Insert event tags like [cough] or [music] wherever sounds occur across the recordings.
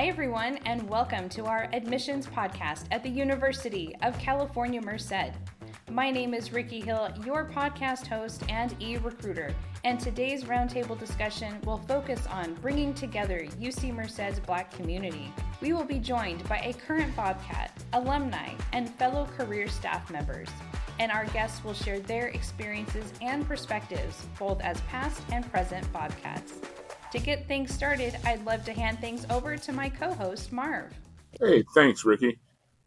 Hi, everyone, and welcome to our admissions podcast at the University of California, Merced. My name is Ricky Hill, your podcast host and e recruiter, and today's roundtable discussion will focus on bringing together UC Merced's Black community. We will be joined by a current Bobcat, alumni, and fellow career staff members. And our guests will share their experiences and perspectives, both as past and present Bobcats. To get things started, I'd love to hand things over to my co host, Marv. Hey, thanks, Ricky.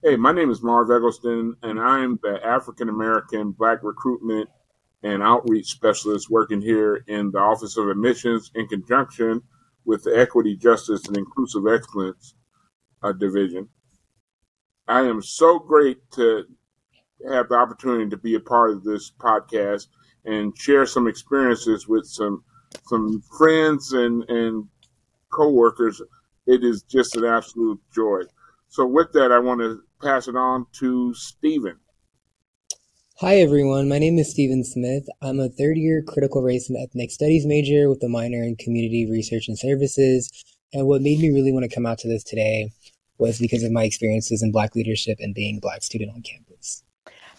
Hey, my name is Marv Eggleston, and I'm the African American Black Recruitment and Outreach Specialist working here in the Office of Admissions in conjunction with the Equity, Justice, and Inclusive Excellence uh, Division. I am so great to have the opportunity to be a part of this podcast and share some experiences with some some friends and and coworkers, it is just an absolute joy. So with that, I want to pass it on to Stephen. Hi everyone, my name is Stephen Smith. I'm a third year critical race and ethnic studies major with a minor in community research and services. And what made me really want to come out to this today was because of my experiences in Black leadership and being a Black student on campus.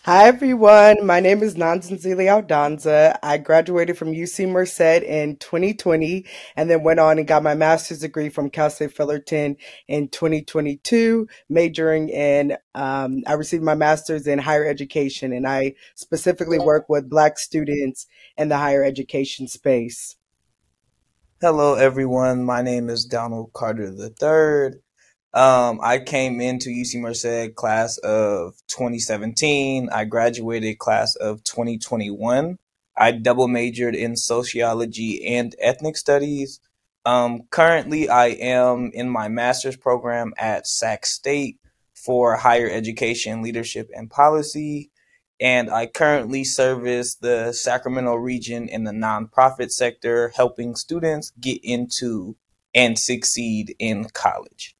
Hi everyone, my name is Nanzanzili Aldanza. I graduated from UC Merced in 2020 and then went on and got my master's degree from Cal State Fullerton in 2022, majoring in, um, I received my master's in higher education and I specifically work with Black students in the higher education space. Hello everyone, my name is Donald Carter III. Um, I came into UC Merced class of 2017. I graduated class of 2021. I double majored in sociology and ethnic studies. Um, currently, I am in my master's program at Sac State for higher education, leadership, and policy. And I currently service the Sacramento region in the nonprofit sector, helping students get into and succeed in college.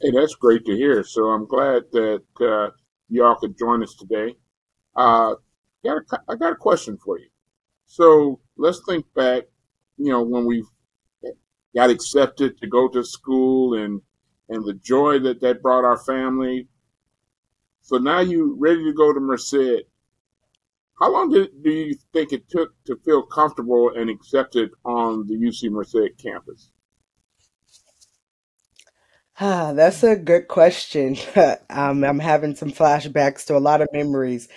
Hey, that's great to hear. So I'm glad that uh, y'all could join us today. Uh, got a, I got a question for you. So let's think back, you know, when we got accepted to go to school and and the joy that that brought our family. So now you ready to go to Merced. How long did, do you think it took to feel comfortable and accepted on the UC Merced campus? Ah, [sighs] that's a good question. [laughs] um, I'm having some flashbacks to a lot of memories.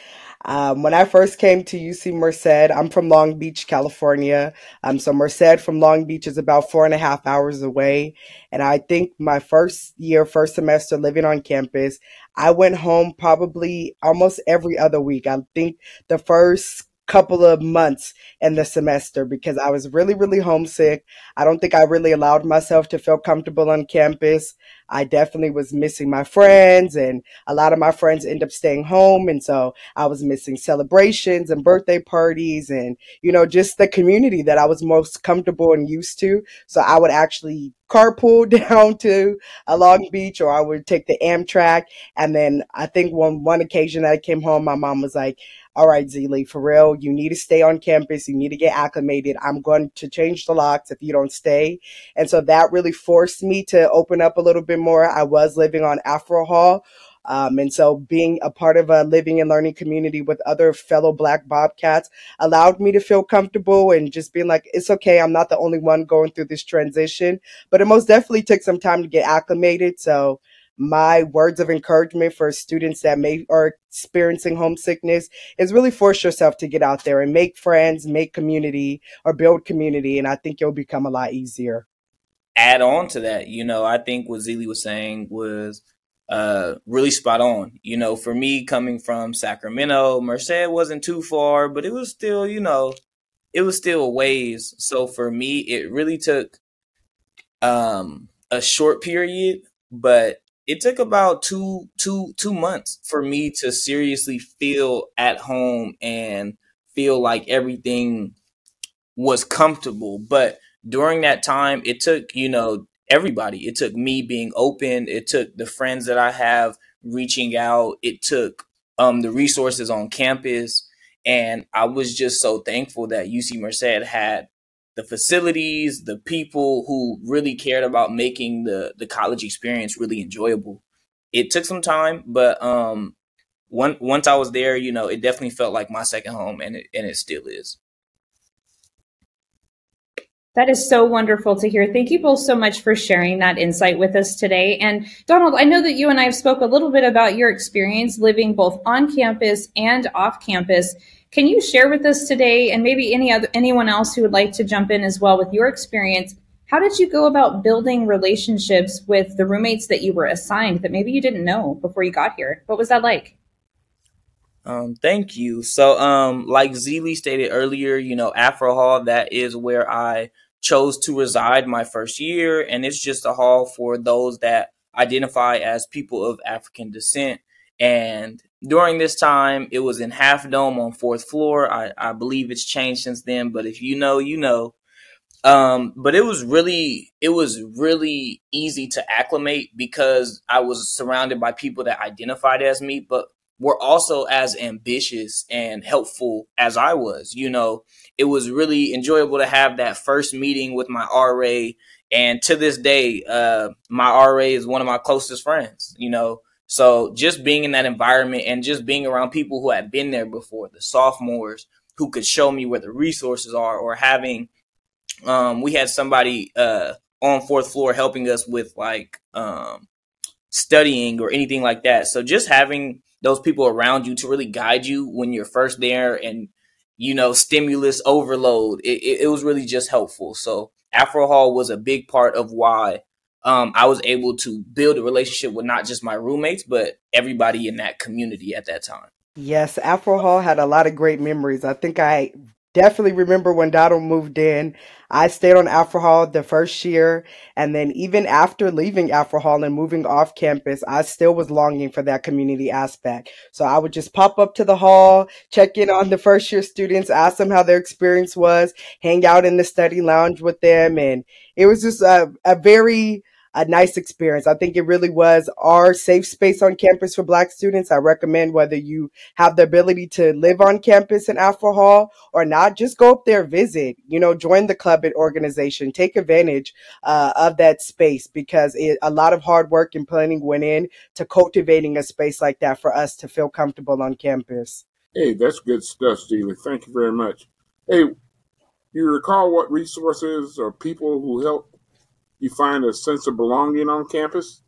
Um, when I first came to UC Merced, I'm from Long Beach, California. Um, so Merced from Long Beach is about four and a half hours away. And I think my first year, first semester living on campus, I went home probably almost every other week. I think the first couple of months in the semester because I was really, really homesick. I don't think I really allowed myself to feel comfortable on campus. I definitely was missing my friends and a lot of my friends end up staying home. And so I was missing celebrations and birthday parties and, you know, just the community that I was most comfortable and used to. So I would actually carpool [laughs] down to a Long Beach or I would take the Amtrak. And then I think one, one occasion that I came home, my mom was like, all right, Zelee, for real, you need to stay on campus. You need to get acclimated. I'm going to change the locks if you don't stay. And so that really forced me to open up a little bit more. I was living on Afro Hall. Um, and so being a part of a living and learning community with other fellow black bobcats allowed me to feel comfortable and just being like, it's okay. I'm not the only one going through this transition, but it most definitely took some time to get acclimated. So my words of encouragement for students that may are experiencing homesickness is really force yourself to get out there and make friends, make community or build community. And I think it'll become a lot easier. Add on to that, you know, I think what Zelee was saying was uh, really spot on. You know, for me coming from Sacramento, Merced wasn't too far, but it was still, you know, it was still a ways. So for me, it really took um, a short period, but it took about two two two months for me to seriously feel at home and feel like everything was comfortable. But during that time it took you know everybody. It took me being open. It took the friends that i have reaching out. It took um the resources on campus. And i was just so thankful that uc merced had the facilities, the people who really cared about making the the college experience really enjoyable. It took some time, but um, one, once I was there, you know, it definitely felt like my second home, and it and it still is. That is so wonderful to hear. Thank you both so much for sharing that insight with us today. And Donald, I know that you and I have spoke a little bit about your experience living both on campus and off campus. Can you share with us today, and maybe any other anyone else who would like to jump in as well with your experience? How did you go about building relationships with the roommates that you were assigned that maybe you didn't know before you got here? What was that like? Um, thank you. So, um, like Zelie stated earlier, you know, Afro Hall, that is where I chose to reside my first year. And it's just a hall for those that identify as people of African descent. And during this time, it was in Half Dome on fourth floor. I, I believe it's changed since then, but if you know, you know. Um, but it was really, it was really easy to acclimate because I was surrounded by people that identified as me, but were also as ambitious and helpful as I was. You know, it was really enjoyable to have that first meeting with my RA. And to this day, uh, my RA is one of my closest friends, you know. So just being in that environment and just being around people who had been there before, the sophomores who could show me where the resources are, or having, um, we had somebody uh, on fourth floor helping us with like um, studying or anything like that. So just having those people around you to really guide you when you're first there and you know stimulus overload it, it, it was really just helpful so afro hall was a big part of why um, i was able to build a relationship with not just my roommates but everybody in that community at that time Yes, Afro Hall had a lot of great memories. I think I definitely remember when Donald moved in. I stayed on Afro Hall the first year, and then even after leaving Afro Hall and moving off campus, I still was longing for that community aspect. So I would just pop up to the hall, check in on the first year students, ask them how their experience was, hang out in the study lounge with them, and it was just a, a very a nice experience. I think it really was our safe space on campus for Black students. I recommend whether you have the ability to live on campus in Afro Hall or not, just go up there, visit, you know, join the club and organization, take advantage uh, of that space because it, a lot of hard work and planning went in to cultivating a space like that for us to feel comfortable on campus. Hey, that's good stuff, Steven. Thank you very much. Hey, you recall what resources or people who helped you find a sense of belonging on campus?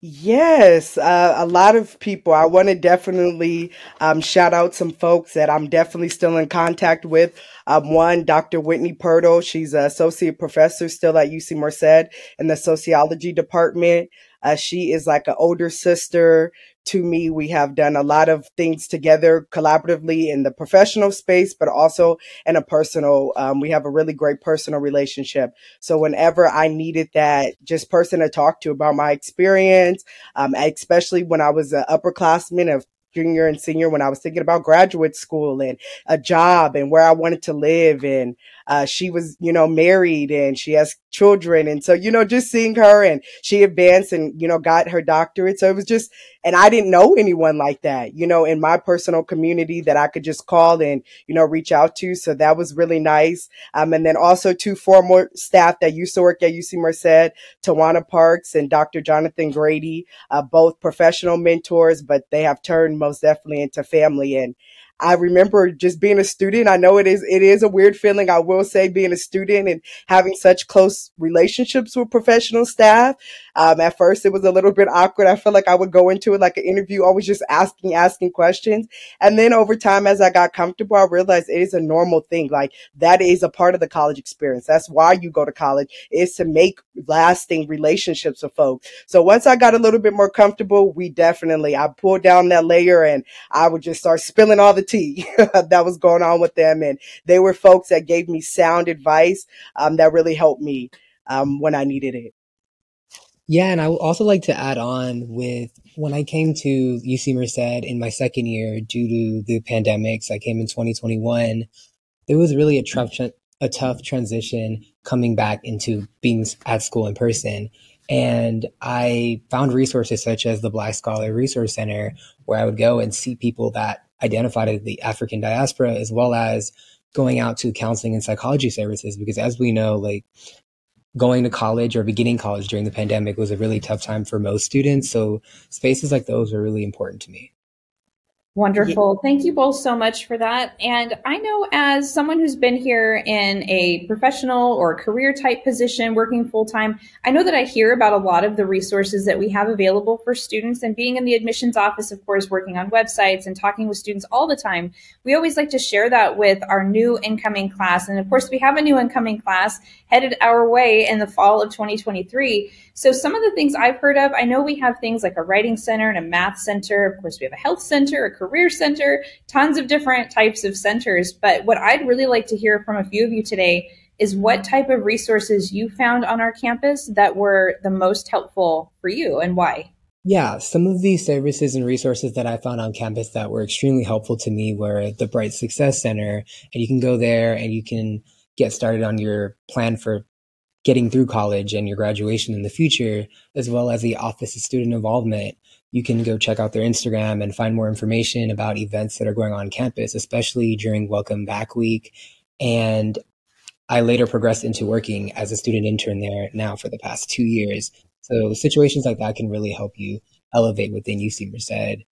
Yes, uh, a lot of people. I want to definitely um, shout out some folks that I'm definitely still in contact with. Um, one, Dr. Whitney Pirtle. She's an associate professor still at UC Merced in the sociology department. Uh, she is like an older sister to me. We have done a lot of things together collaboratively in the professional space, but also in a personal. Um, we have a really great personal relationship. So whenever I needed that just person to talk to about my experience, um, especially when I was an upperclassman of junior and senior when I was thinking about graduate school and a job and where I wanted to live. And uh, she was, you know, married and she has children. And so, you know, just seeing her and she advanced and, you know, got her doctorate. So it was just, and I didn't know anyone like that, you know, in my personal community that I could just call and, you know, reach out to. So that was really nice. Um, and then also two former staff that used to work at UC Merced, Tawana Parks and Dr. Jonathan Grady, uh, both professional mentors, but they have turned most definitely into family. And I remember just being a student. I know it is it is a weird feeling. I will say being a student and having such close relationships with professional staff. Um, at first, it was a little bit awkward. I felt like I would go into it like an interview, always just asking, asking questions. And then over time, as I got comfortable, I realized it is a normal thing. Like that is a part of the college experience. That's why you go to college is to make lasting relationships with folks. So once I got a little bit more comfortable, we definitely I pulled down that layer and I would just start spilling all the tea [laughs] that was going on with them. And they were folks that gave me sound advice um, that really helped me um, when I needed it. Yeah, and I would also like to add on with when I came to UC Merced in my second year due to the pandemics, I came in 2021. There was really a tough, a tough transition coming back into being at school in person. And I found resources such as the Black Scholar Resource Center, where I would go and see people that identified as the African diaspora, as well as going out to counseling and psychology services because as we know, like going to college or beginning college during the pandemic was a really tough time for most students. So spaces like those are really important to me. Wonderful. Thank you both so much for that. And I know as someone who's been here in a professional or career type position working full time, I know that I hear about a lot of the resources that we have available for students and being in the admissions office, of course, working on websites and talking with students all the time. We always like to share that with our new incoming class. And of course, we have a new incoming class headed our way in the fall of 2023. So some of the things I've heard of, I know we have things like a writing center and a math center. Of course, we have a health center, a career center, tons of different types of centers. But what I'd really like to hear from a few of you today is what type of resources you found on our campus that were the most helpful for you and why. Yeah, some of these services and resources that I found on campus that were extremely helpful to me were the Bright Success Center. And you can go there and you can get started on your plan for getting through college and your graduation in the future, as well as the Office of Student Involvement, you can go check out their Instagram and find more information about events that are going on campus, especially during Welcome Back Week. And I later progressed into working as a student intern there now for the past two years. So situations like that can really help you elevate within UC Merced.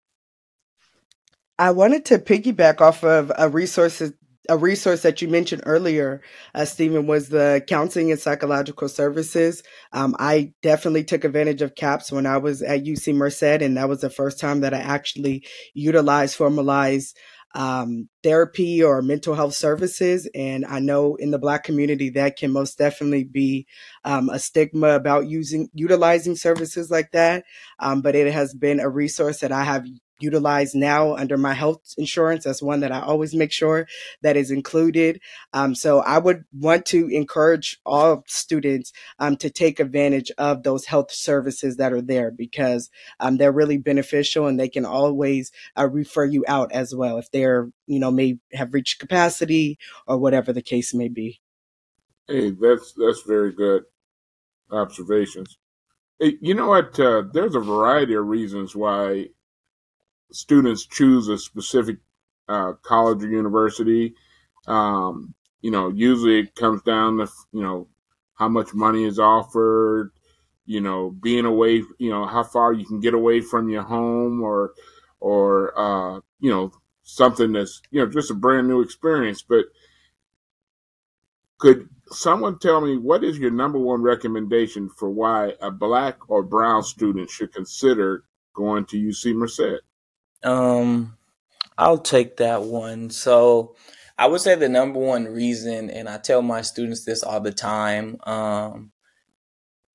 I wanted to piggyback off of a resource a resource that you mentioned earlier, uh, Stephen, was the counseling and psychological services. Um, I definitely took advantage of CAPS when I was at UC Merced, and that was the first time that I actually utilized formalized um, therapy or mental health services. And I know in the Black community that can most definitely be um, a stigma about using utilizing services like that. Um, but it has been a resource that I have utilize now under my health insurance. That's one that I always make sure that is included. Um, so I would want to encourage all students um, to take advantage of those health services that are there because um, they're really beneficial and they can always uh, refer you out as well if they're, you know, may have reached capacity or whatever the case may be. Hey, that's that's very good observations. Hey, you know what? Uh, there's a variety of reasons why students choose a specific uh, college or university. Um, you know, usually it comes down to you know how much money is offered. You know, being away. You know, how far you can get away from your home, or or uh, you know something that's you know just a brand new experience. But could someone tell me what is your number one recommendation for why a black or brown student should consider going to UC Merced? Um, I'll take that one. So I would say the number one reason, and I tell my students this all the time, um,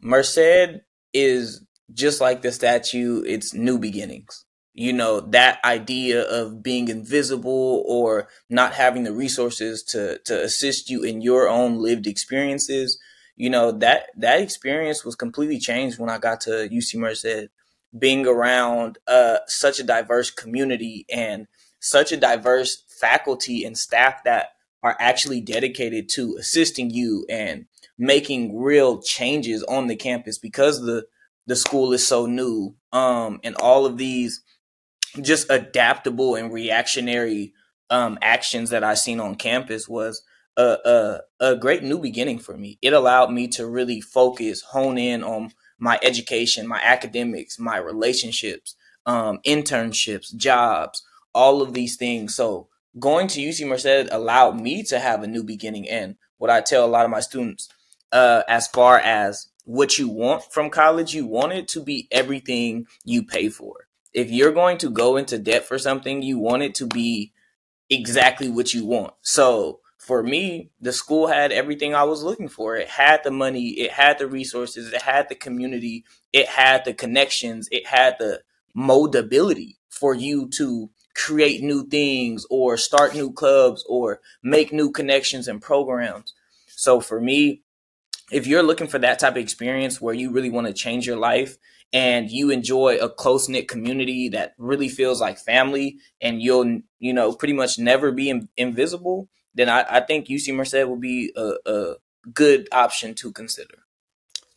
Merced is just like the statue, it's new beginnings. You know, that idea of being invisible or not having the resources to to assist you in your own lived experiences, you know, that that experience was completely changed when I got to UC Merced being around uh, such a diverse community and such a diverse faculty and staff that are actually dedicated to assisting you and making real changes on the campus because the the school is so new um, and all of these just adaptable and reactionary um, actions that I've seen on campus was a, a, a great new beginning for me. It allowed me to really focus, hone in on my education, my academics, my relationships, um, internships, jobs, all of these things. So going to UC Merced allowed me to have a new beginning. And what I tell a lot of my students, uh, as far as what you want from college, you want it to be everything you pay for. If you're going to go into debt for something, you want it to be exactly what you want. So for me, the school had everything I was looking for. It had the money, it had the resources, it had the community, it had the connections, it had the moldability for you to create new things or start new clubs or make new connections and programs. So for me, if you're looking for that type of experience where you really want to change your life and you enjoy a close knit community that really feels like family and you'll, you know, pretty much never be in- invisible, then I, I think UC Merced will be a, a good option to consider.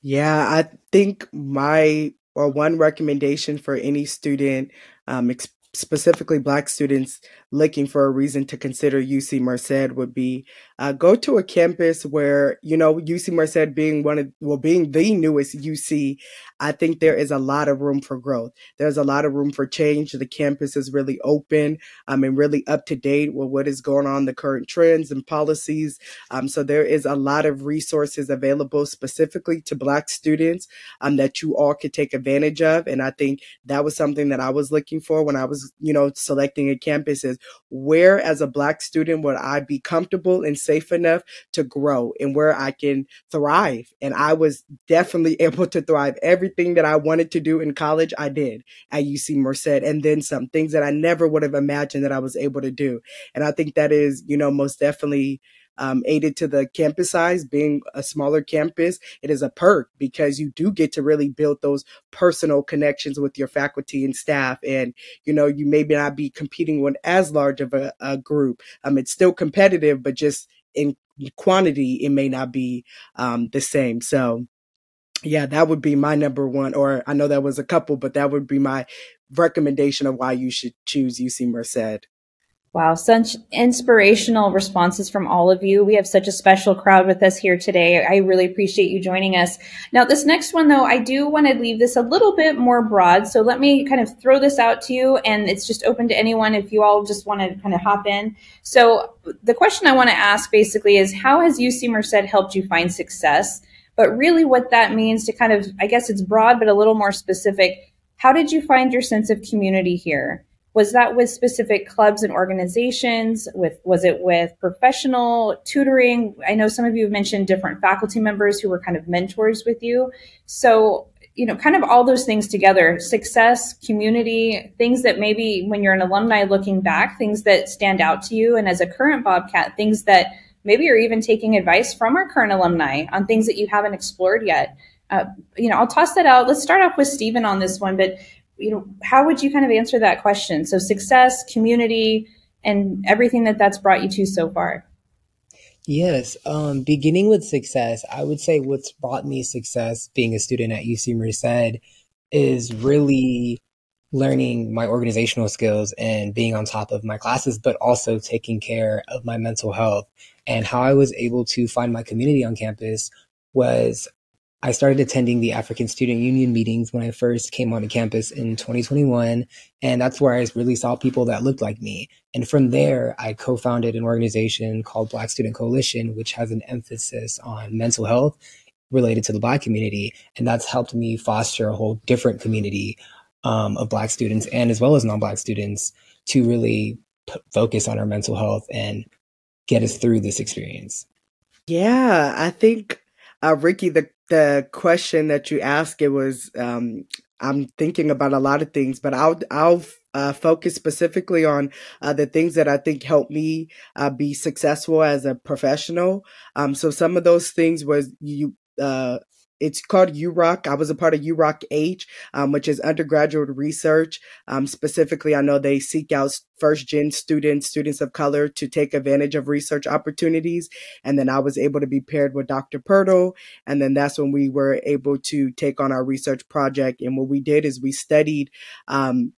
Yeah, I think my or one recommendation for any student, um, specifically black students looking for a reason to consider UC Merced would be uh, go to a campus where you know UC Merced being one of well being the newest UC, I think there is a lot of room for growth. There's a lot of room for change. The campus is really open um, and really up to date with what is going on, the current trends and policies. Um, so there is a lot of resources available specifically to Black students um, that you all could take advantage of. And I think that was something that I was looking for when I was, you know, selecting a campus is where as a Black student would I be comfortable and safe enough to grow and where I can thrive. And I was definitely [laughs] able to thrive. Everything that I wanted to do in college, I did at UC Merced and then some things that I never would have imagined that I was able to do. And I think that is, you know, most definitely um, aided to the campus size being a smaller campus it is a perk because you do get to really build those personal connections with your faculty and staff and you know you may not be competing with as large of a, a group um, it's still competitive but just in quantity, it may not be um, the same. So, yeah, that would be my number one. Or I know that was a couple, but that would be my recommendation of why you should choose UC Merced. Wow, such inspirational responses from all of you. We have such a special crowd with us here today. I really appreciate you joining us. Now, this next one, though, I do want to leave this a little bit more broad. So let me kind of throw this out to you, and it's just open to anyone if you all just want to kind of hop in. So, the question I want to ask basically is How has UC Merced helped you find success? But really, what that means to kind of, I guess it's broad, but a little more specific. How did you find your sense of community here? Was that with specific clubs and organizations? With was it with professional tutoring? I know some of you have mentioned different faculty members who were kind of mentors with you. So you know kind of all those things together success community things that maybe when you're an alumni looking back things that stand out to you. And as a current bobcat things that maybe you're even taking advice from our current alumni on things that you haven't explored yet. Uh, you know i'll toss that out. Let's start off with stephen on this one but you know, how would you kind of answer that question? So success, community, and everything that that's brought you to so far. Yes, um, beginning with success, I would say what's brought me success being a student at UC Merced is really learning my organizational skills and being on top of my classes, but also taking care of my mental health. And how I was able to find my community on campus was I started attending the African Student Union meetings when I first came onto campus in 2021. And that's where I really saw people that looked like me. And from there, I co founded an organization called Black Student Coalition, which has an emphasis on mental health related to the Black community. And that's helped me foster a whole different community um, of Black students and as well as non Black students to really p- focus on our mental health and get us through this experience. Yeah, I think uh, Ricky, the the question that you asked, it was um, I'm thinking about a lot of things, but I'll I'll uh, focus specifically on uh, the things that I think help me uh, be successful as a professional. Um, so some of those things was you uh, it's called UROC. I was a part of UROC H, um, which is undergraduate research. Um, specifically, I know they seek out first gen students, students of color to take advantage of research opportunities. And then I was able to be paired with Dr. Pirtle. And then that's when we were able to take on our research project. And what we did is we studied, um,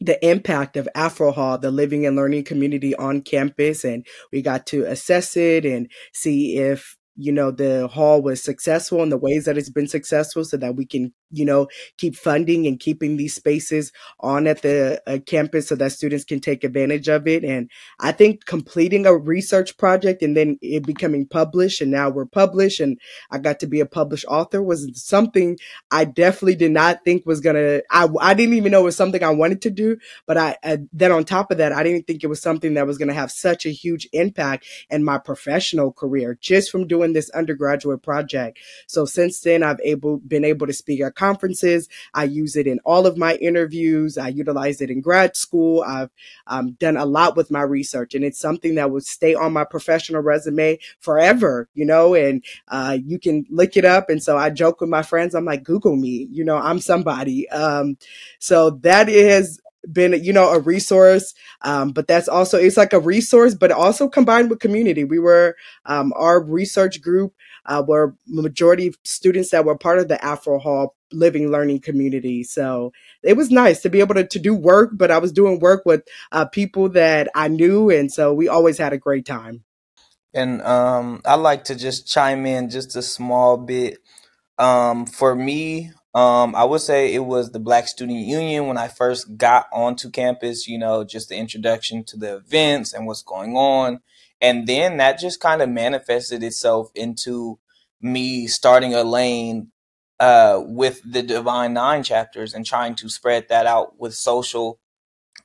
the impact of Afro Hall, the living and learning community on campus, and we got to assess it and see if you know the hall was successful in the ways that it's been successful so that we can you know keep funding and keeping these spaces on at the uh, campus so that students can take advantage of it and i think completing a research project and then it becoming published and now we're published and i got to be a published author was something i definitely did not think was gonna i, I didn't even know it was something i wanted to do but I, I then on top of that i didn't think it was something that was gonna have such a huge impact in my professional career just from doing this undergraduate project. So since then, I've able been able to speak at conferences. I use it in all of my interviews. I utilize it in grad school. I've um, done a lot with my research, and it's something that would stay on my professional resume forever. You know, and uh, you can look it up. And so I joke with my friends. I'm like, Google me. You know, I'm somebody. Um, so that is been you know a resource um, but that's also it's like a resource but also combined with community we were um, our research group uh, were majority of students that were part of the Afro Hall living learning community. So it was nice to be able to, to do work, but I was doing work with uh, people that I knew. And so we always had a great time. And um, I like to just chime in just a small bit. Um, for me, um, I would say it was the Black Student Union when I first got onto campus, you know, just the introduction to the events and what's going on. And then that just kind of manifested itself into me starting a lane uh, with the Divine Nine chapters and trying to spread that out with social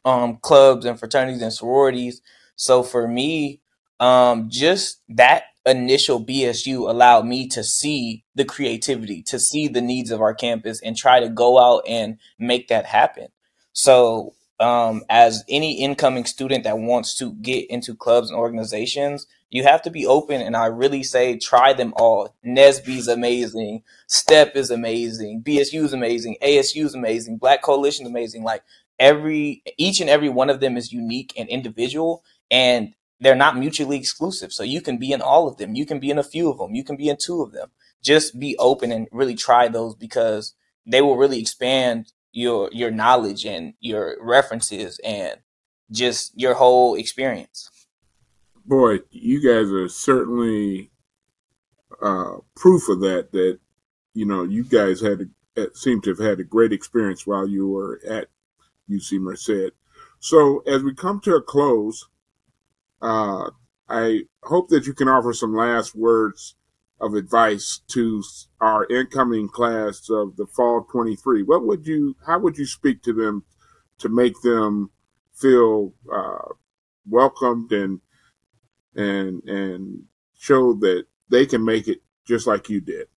um, clubs and fraternities and sororities. So for me, um, just that initial BSU allowed me to see the creativity, to see the needs of our campus and try to go out and make that happen. So, um, as any incoming student that wants to get into clubs and organizations, you have to be open. And I really say try them all. NSBE's amazing. STEP is amazing. BSU is amazing. ASU is amazing. Black Coalition is amazing. Like every, each and every one of them is unique and individual. And they're not mutually exclusive. So you can be in all of them. You can be in a few of them. You can be in two of them. Just be open and really try those because they will really expand your your knowledge and your references and just your whole experience. Boy, you guys are certainly uh, proof of that. That you know, you guys had a, seem to have had a great experience while you were at UC Merced. So, as we come to a close, uh, I hope that you can offer some last words of advice to our incoming class of the fall 23. What would you, how would you speak to them to make them feel uh, welcomed and and and show that they can make it just like you did?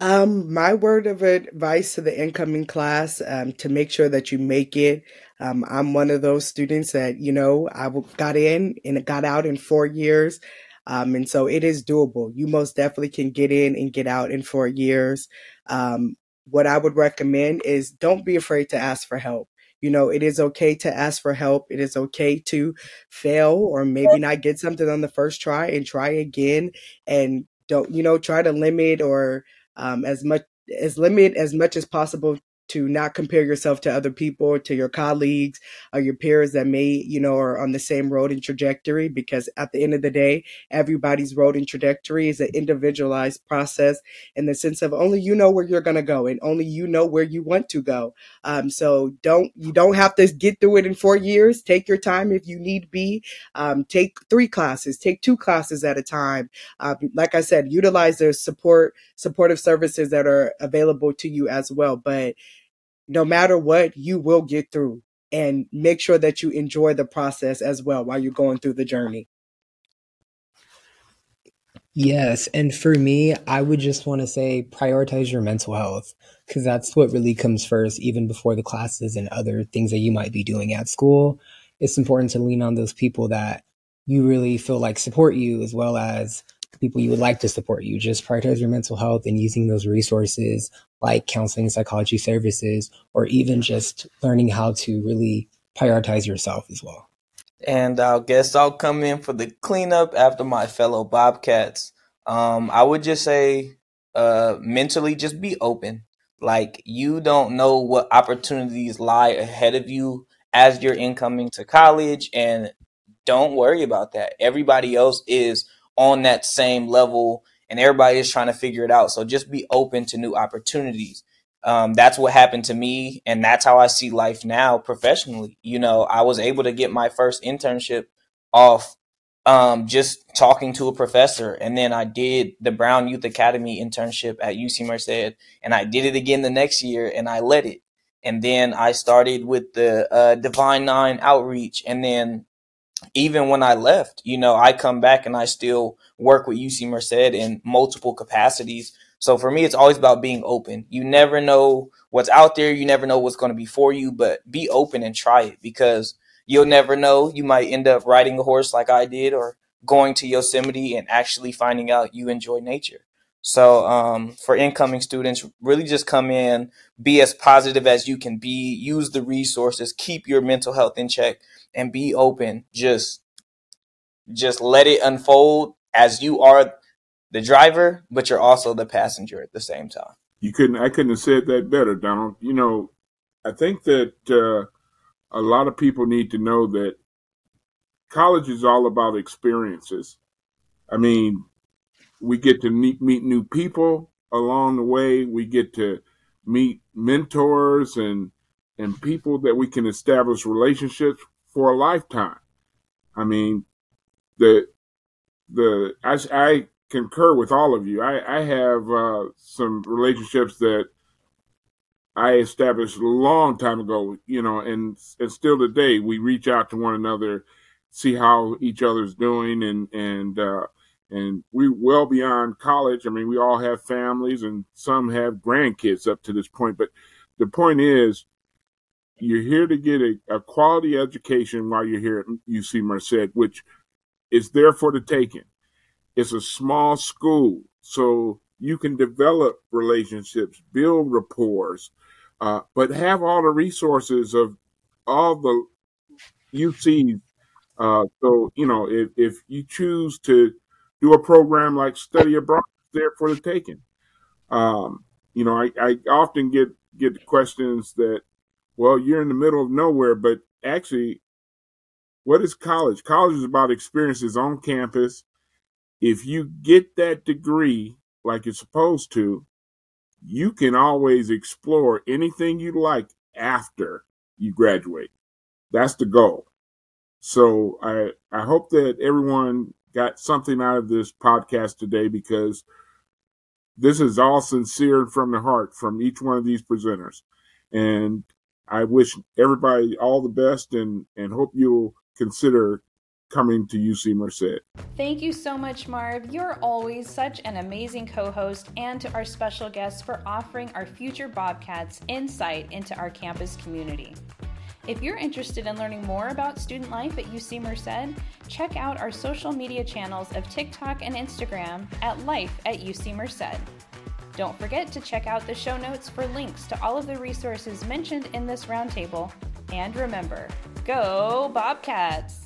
Um, my word of advice to the incoming class um, to make sure that you make it. Um, I'm one of those students that you know I got in and got out in four years, um, and so it is doable. You most definitely can get in and get out in four years. Um, what I would recommend is don't be afraid to ask for help. You know, it is okay to ask for help. It is okay to fail or maybe not get something on the first try and try again. And don't, you know, try to limit or um, as much as limit as much as possible to not compare yourself to other people, to your colleagues or your peers that may, you know, are on the same road and trajectory. Because at the end of the day, everybody's road and trajectory is an individualized process in the sense of only you know where you're going to go and only you know where you want to go. Um, so don't you don't have to get through it in four years. Take your time if you need be. Um, take three classes, take two classes at a time. Um, like I said, utilize the support supportive services that are available to you as well. But no matter what, you will get through and make sure that you enjoy the process as well while you're going through the journey. Yes. And for me, I would just want to say prioritize your mental health because that's what really comes first, even before the classes and other things that you might be doing at school. It's important to lean on those people that you really feel like support you as well as people you would like to support you. Just prioritize your mental health and using those resources like counseling psychology services, or even just learning how to really prioritize yourself as well. And I guess I'll come in for the cleanup after my fellow Bobcats. Um, I would just say, uh, mentally, just be open. Like you don't know what opportunities lie ahead of you as you're incoming to college, and don't worry about that. Everybody else is on that same level and everybody is trying to figure it out. So just be open to new opportunities. Um, that's what happened to me, and that's how I see life now professionally. You know, I was able to get my first internship off um, just talking to a professor, and then I did the Brown Youth Academy internship at UC Merced, and I did it again the next year, and I led it. And then I started with the uh, Divine Nine outreach, and then even when I left, you know, I come back and I still work with UC Merced in multiple capacities. So for me, it's always about being open. You never know what's out there. You never know what's going to be for you, but be open and try it because you'll never know. You might end up riding a horse like I did or going to Yosemite and actually finding out you enjoy nature. So um, for incoming students, really just come in, be as positive as you can be, use the resources, keep your mental health in check, and be open. Just just let it unfold as you are the driver, but you're also the passenger at the same time. You couldn't. I couldn't have said that better, Donald. You know, I think that uh, a lot of people need to know that college is all about experiences. I mean, we get to meet, meet new people along the way. We get to meet mentors and and people that we can establish relationships for a lifetime. I mean, the the I, I concur with all of you. I, I have uh, some relationships that I established a long time ago, you know, and and still today we reach out to one another, see how each other's doing, and and uh, and we well beyond college. I mean, we all have families, and some have grandkids up to this point. But the point is, you're here to get a, a quality education while you're here at UC Merced, which is there for the taking. It's a small school, so you can develop relationships, build rapport, uh, but have all the resources of all the UCs. Uh, so you know, if, if you choose to do a program like study abroad, there for the taking. Um, you know, I, I often get get questions that, well, you're in the middle of nowhere, but actually, what is college? College is about experiences on campus if you get that degree like you're supposed to, you can always explore anything you like after you graduate. That's the goal. So I I hope that everyone got something out of this podcast today because this is all sincere from the heart from each one of these presenters. And I wish everybody all the best and, and hope you'll consider coming to UC Merced. Thank you so much, Marv. You're always such an amazing co host, and to our special guests for offering our future Bobcats insight into our campus community. If you're interested in learning more about student life at UC Merced, check out our social media channels of TikTok and Instagram at Life at UC Merced. Don't forget to check out the show notes for links to all of the resources mentioned in this roundtable. And remember, go Bobcats!